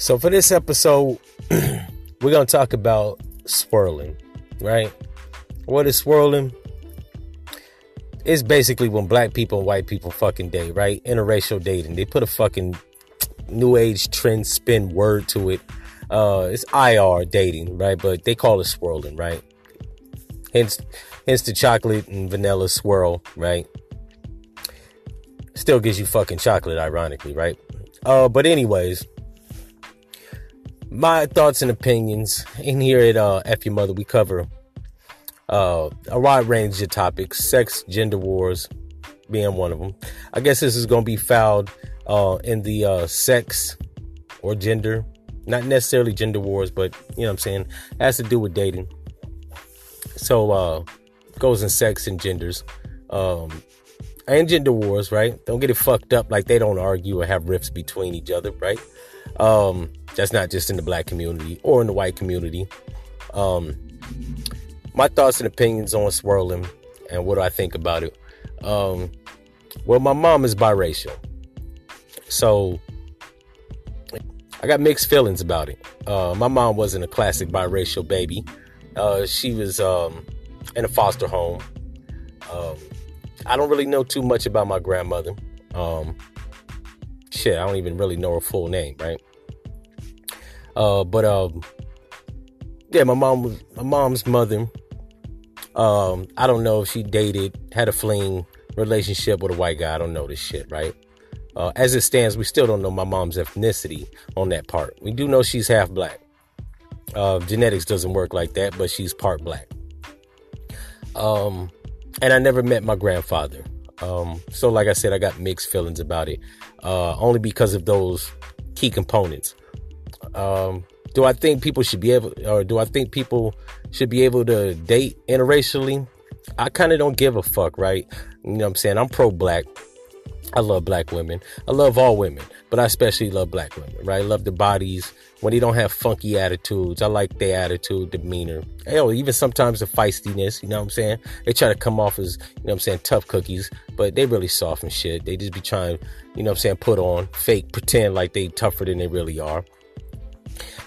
So for this episode, we're gonna talk about swirling, right? What is swirling? It's basically when black people and white people fucking date, right? Interracial dating. They put a fucking new age trend spin word to it. Uh, it's IR dating, right? But they call it swirling, right? Hence, hence the chocolate and vanilla swirl, right? Still gives you fucking chocolate, ironically, right? Uh, but anyways, my thoughts and opinions in here at uh, F Your Mother, we cover uh, a wide range of topics, sex, gender wars being one of them. I guess this is going to be filed uh, in the uh, sex or gender, not necessarily gender wars, but you know what I'm saying, it has to do with dating. So, uh, goes in sex and genders. Um, and gender wars, right? Don't get it fucked up like they don't argue or have rifts between each other, right? Um, that's not just in the black community or in the white community. Um, my thoughts and opinions on swirling and what do I think about it. Um, well, my mom is biracial, so I got mixed feelings about it. Uh, my mom wasn't a classic biracial baby. Uh, she was um, in a foster home. Um, I don't really know too much about my grandmother. Um, shit, I don't even really know her full name, right? Uh, but um, yeah, my mom was my mom's mother. Um, I don't know if she dated, had a fling relationship with a white guy. I don't know this shit, right? Uh, as it stands, we still don't know my mom's ethnicity on that part. We do know she's half black. Uh, genetics doesn't work like that, but she's part black. Um, and I never met my grandfather. Um, so like I said, I got mixed feelings about it, uh, only because of those key components. Um, do I think people should be able, or do I think people should be able to date interracially? I kind of don't give a fuck, right? You know what I'm saying? I'm pro black. I love black women. I love all women, but I especially love black women, right? I love the bodies when they don't have funky attitudes. I like their attitude, demeanor. Hell, even sometimes the feistiness, you know what I'm saying? They try to come off as, you know what I'm saying, tough cookies, but they really soft and shit. They just be trying, you know what I'm saying, put on, fake, pretend like they tougher than they really are.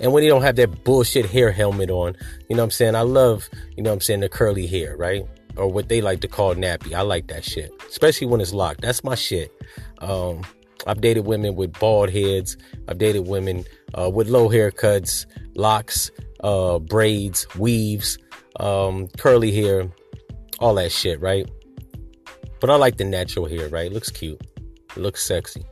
And when you don't have that bullshit hair helmet on, you know what I'm saying? I love, you know what I'm saying, the curly hair, right? Or what they like to call nappy. I like that shit, especially when it's locked. That's my shit. Um, I've dated women with bald heads. I've dated women uh, with low haircuts, locks, uh, braids, weaves, um, curly hair, all that shit, right? But I like the natural hair, right? It looks cute. It looks sexy.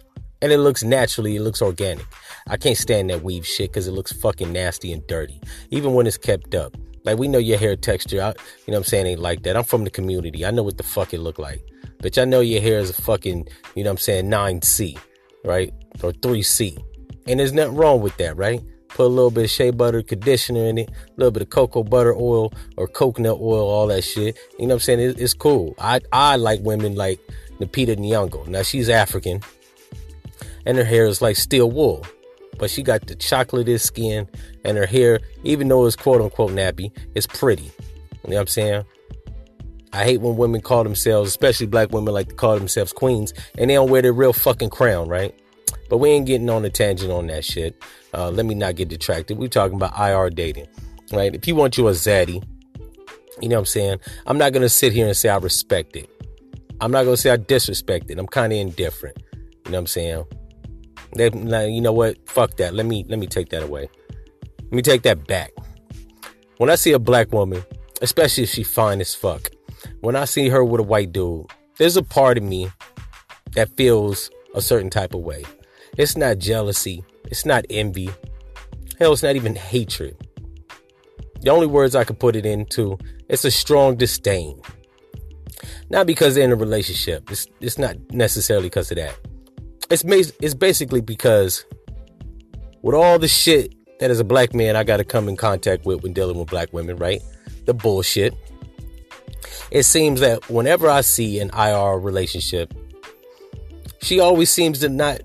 And it looks naturally, it looks organic. I can't stand that weave shit because it looks fucking nasty and dirty, even when it's kept up. Like we know your hair texture, I, you know what I'm saying, ain't like that. I'm from the community. I know what the fuck it look like. Bitch, I know your hair is a fucking, you know what I'm saying, 9C, right? Or 3C. And there's nothing wrong with that, right? Put a little bit of shea butter conditioner in it, a little bit of cocoa butter oil or coconut oil, all that shit. You know what I'm saying? It, it's cool. I, I like women like Lupita Nyong'o. Now she's African and her hair is like steel wool but she got the chocolatey skin and her hair, even though it's quote unquote nappy, it's pretty. You know what I'm saying? I hate when women call themselves, especially black women, like to call themselves queens, and they don't wear their real fucking crown, right? But we ain't getting on a tangent on that shit. Uh, let me not get detracted. We're talking about IR dating, right? If you want you a zaddy, you know what I'm saying? I'm not gonna sit here and say I respect it. I'm not gonna say I disrespect it. I'm kind of indifferent. You know what I'm saying? They, you know what? Fuck that. Let me let me take that away. Let me take that back. When I see a black woman, especially if she fine as fuck, when I see her with a white dude, there's a part of me that feels a certain type of way. It's not jealousy. It's not envy. Hell, it's not even hatred. The only words I could put it into, it's a strong disdain. Not because they're in a relationship. It's, it's not necessarily because of that it's it's basically because with all the shit that as a black man I got to come in contact with when dealing with black women, right? The bullshit. It seems that whenever I see an IR relationship, she always seems to not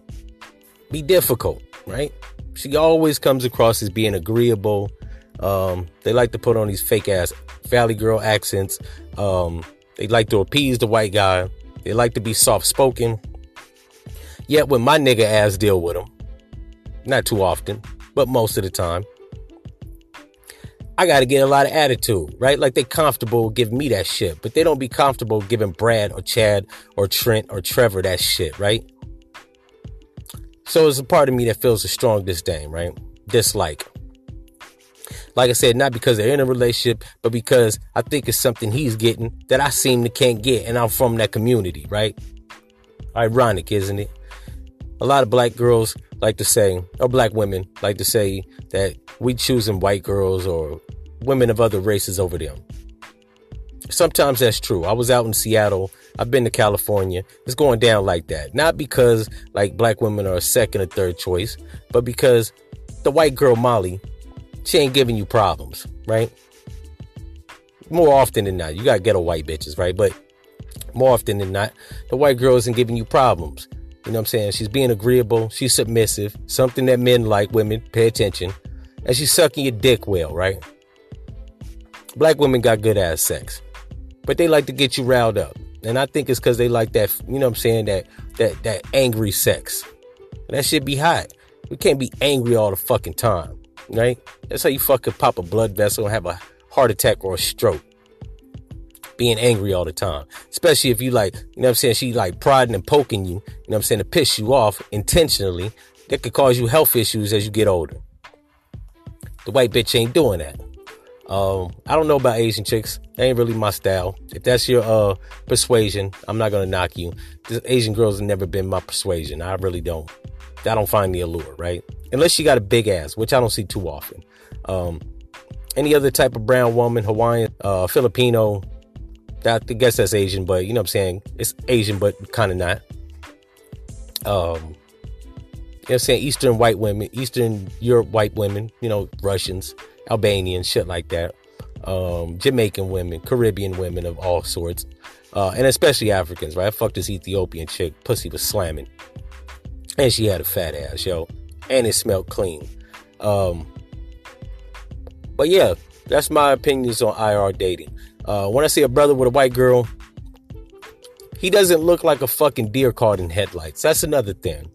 be difficult, right? She always comes across as being agreeable. Um, they like to put on these fake ass valley girl accents. Um, they like to appease the white guy. They like to be soft spoken. Yet when my nigga ass deal with them, not too often, but most of the time. I got to get a lot of attitude, right? Like they comfortable giving me that shit, but they don't be comfortable giving Brad or Chad or Trent or Trevor that shit, right? So it's a part of me that feels a strong disdain, right? Dislike. Like I said, not because they're in a relationship, but because I think it's something he's getting that I seem to can't get, and I'm from that community, right? Ironic, isn't it? A lot of black girls like to say, or black women like to say that we choosing white girls or women of other races over them. Sometimes that's true. I was out in Seattle. I've been to California. It's going down like that. Not because like black women are a second or third choice, but because the white girl Molly, she ain't giving you problems, right? More often than not, you got ghetto white bitches, right? But more often than not, the white girl isn't giving you problems. You know what I'm saying? She's being agreeable. She's submissive. Something that men like, women, pay attention. And she's sucking your dick well, right? Black women got good ass sex. But they like to get you riled up. And I think it's because they like that, you know what I'm saying, that that that angry sex. That shit be hot. We can't be angry all the fucking time. Right? That's how you fucking pop a blood vessel and have a heart attack or a stroke being angry all the time. Especially if you like, you know what I'm saying, she like prodding and poking you, you know what I'm saying, to piss you off intentionally. That could cause you health issues as you get older. The white bitch ain't doing that. Um, I don't know about Asian chicks. That ain't really my style. If that's your uh persuasion, I'm not gonna knock you. Asian girls have never been my persuasion. I really don't. I don't find the allure, right? Unless she got a big ass, which I don't see too often. Um, any other type of brown woman, Hawaiian, uh, Filipino, I guess that's Asian, but you know what I'm saying? It's Asian, but kind of not. Um, you know what I'm saying? Eastern white women, Eastern Europe white women, you know, Russians, Albanians, shit like that. Um, Jamaican women, Caribbean women of all sorts, uh, and especially Africans, right? I fucked this Ethiopian chick, pussy was slamming, and she had a fat ass, yo, and it smelled clean. Um, but yeah, that's my opinions on IR dating. Uh, when I see a brother with a white girl, he doesn't look like a fucking deer caught in headlights. That's another thing.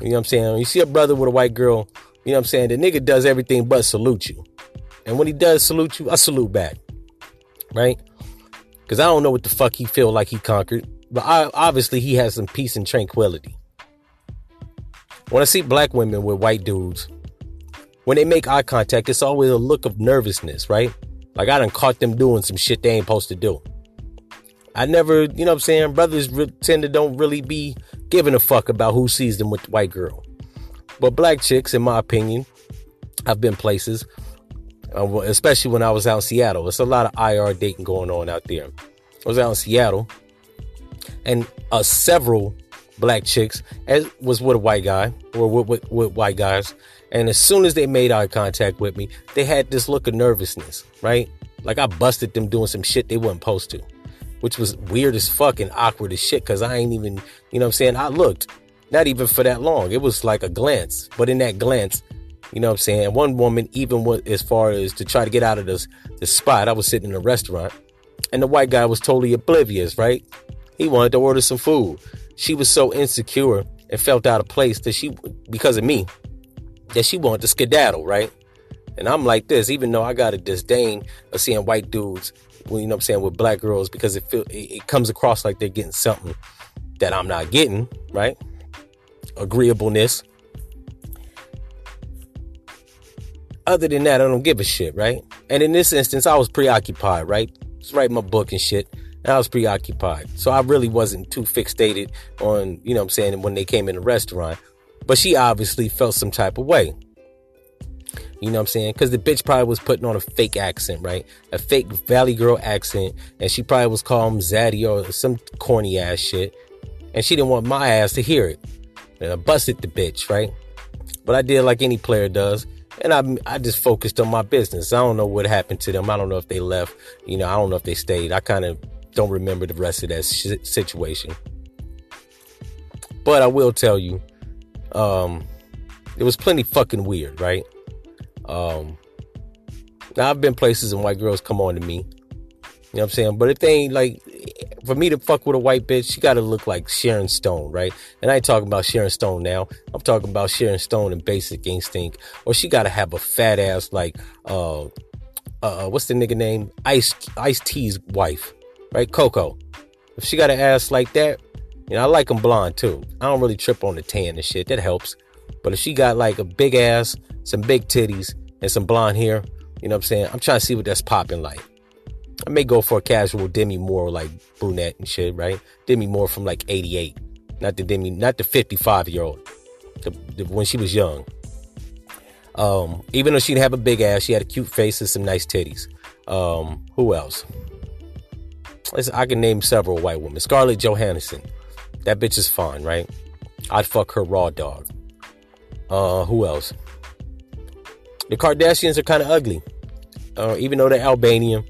You know what I'm saying? When you see a brother with a white girl, you know what I'm saying? The nigga does everything but salute you. And when he does salute you, I salute back. Right? Because I don't know what the fuck he feel like he conquered. But I, obviously he has some peace and tranquility. When I see black women with white dudes, when they make eye contact, it's always a look of nervousness, right? Like I done caught them doing some shit they ain't supposed to do. I never, you know what I'm saying? Brothers tend to don't really be giving a fuck about who sees them with the white girl. But black chicks, in my opinion, I've been places, uh, especially when I was out in Seattle. It's a lot of IR dating going on out there. I was out in Seattle, and uh, several black chicks as was with a white guy or with, with, with white guys and as soon as they made eye contact with me, they had this look of nervousness, right? Like I busted them doing some shit they weren't supposed to, which was weird as fuck and awkward as shit because I ain't even, you know what I'm saying? I looked, not even for that long. It was like a glance. But in that glance, you know what I'm saying? One woman even went as far as to try to get out of this, this spot. I was sitting in a restaurant and the white guy was totally oblivious, right? He wanted to order some food. She was so insecure and felt out of place that she, because of me, that she wanted to skedaddle, right? And I'm like this, even though I got a disdain of seeing white dudes, you know what I'm saying, with black girls because it feel it, it comes across like they're getting something that I'm not getting, right? Agreeableness. Other than that, I don't give a shit, right? And in this instance, I was preoccupied, right? Was writing my book and shit. And I was preoccupied. So I really wasn't too fixated on, you know what I'm saying, when they came in the restaurant. But she obviously felt some type of way. You know what I'm saying? Because the bitch probably was putting on a fake accent, right? A fake Valley Girl accent. And she probably was calling Zaddy or some corny ass shit. And she didn't want my ass to hear it. And I busted the bitch, right? But I did like any player does. And I, I just focused on my business. I don't know what happened to them. I don't know if they left. You know, I don't know if they stayed. I kind of don't remember the rest of that sh- situation. But I will tell you, um, it was plenty fucking weird, right? Um, now I've been places and white girls come on to me. You know what I'm saying? But if they ain't like, for me to fuck with a white bitch, she gotta look like Sharon Stone, right? And I ain't talking about Sharon Stone now. I'm talking about Sharon Stone and Basic Instinct. Or she gotta have a fat ass like uh uh what's the nigga name? Ice Ice T's wife, right? Coco. If she got an ass like that, you know, I like them blonde too. I don't really trip on the tan and shit. That helps. But if she got like a big ass, some big titties, and some blonde hair, you know what I'm saying? I'm trying to see what that's popping like. I may go for a casual Demi Moore like brunette and shit, right? Demi Moore from like 88. Not the Demi, not the 55 year old. The, the, when she was young. Um, even though she didn't have a big ass, she had a cute face and some nice titties. Um, who else? I can name several white women. Scarlett Johansson. That bitch is fine, right? I'd fuck her raw dog. Uh, who else? The Kardashians are kind of ugly. Uh, even though they're Albanian,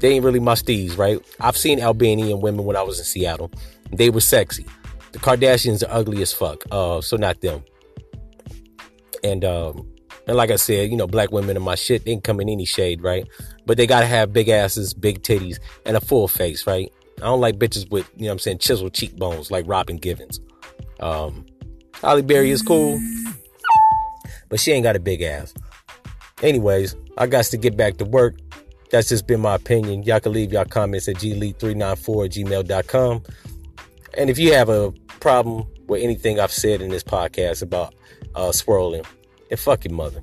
they ain't really my steez, right? I've seen Albanian women when I was in Seattle. They were sexy. The Kardashians are ugly as fuck. Uh, so not them. And um, and like I said, you know, black women in my shit, they can come in any shade, right? But they gotta have big asses, big titties, and a full face, right? I don't like bitches with, you know I'm saying, chiseled cheekbones like Robin Givens. Um, Halle Berry is cool, but she ain't got a big ass. Anyways, I got to get back to work. That's just been my opinion. Y'all can leave y'all comments at glead394 gmail.com. And if you have a problem with anything I've said in this podcast about uh, swirling, and fuck your mother.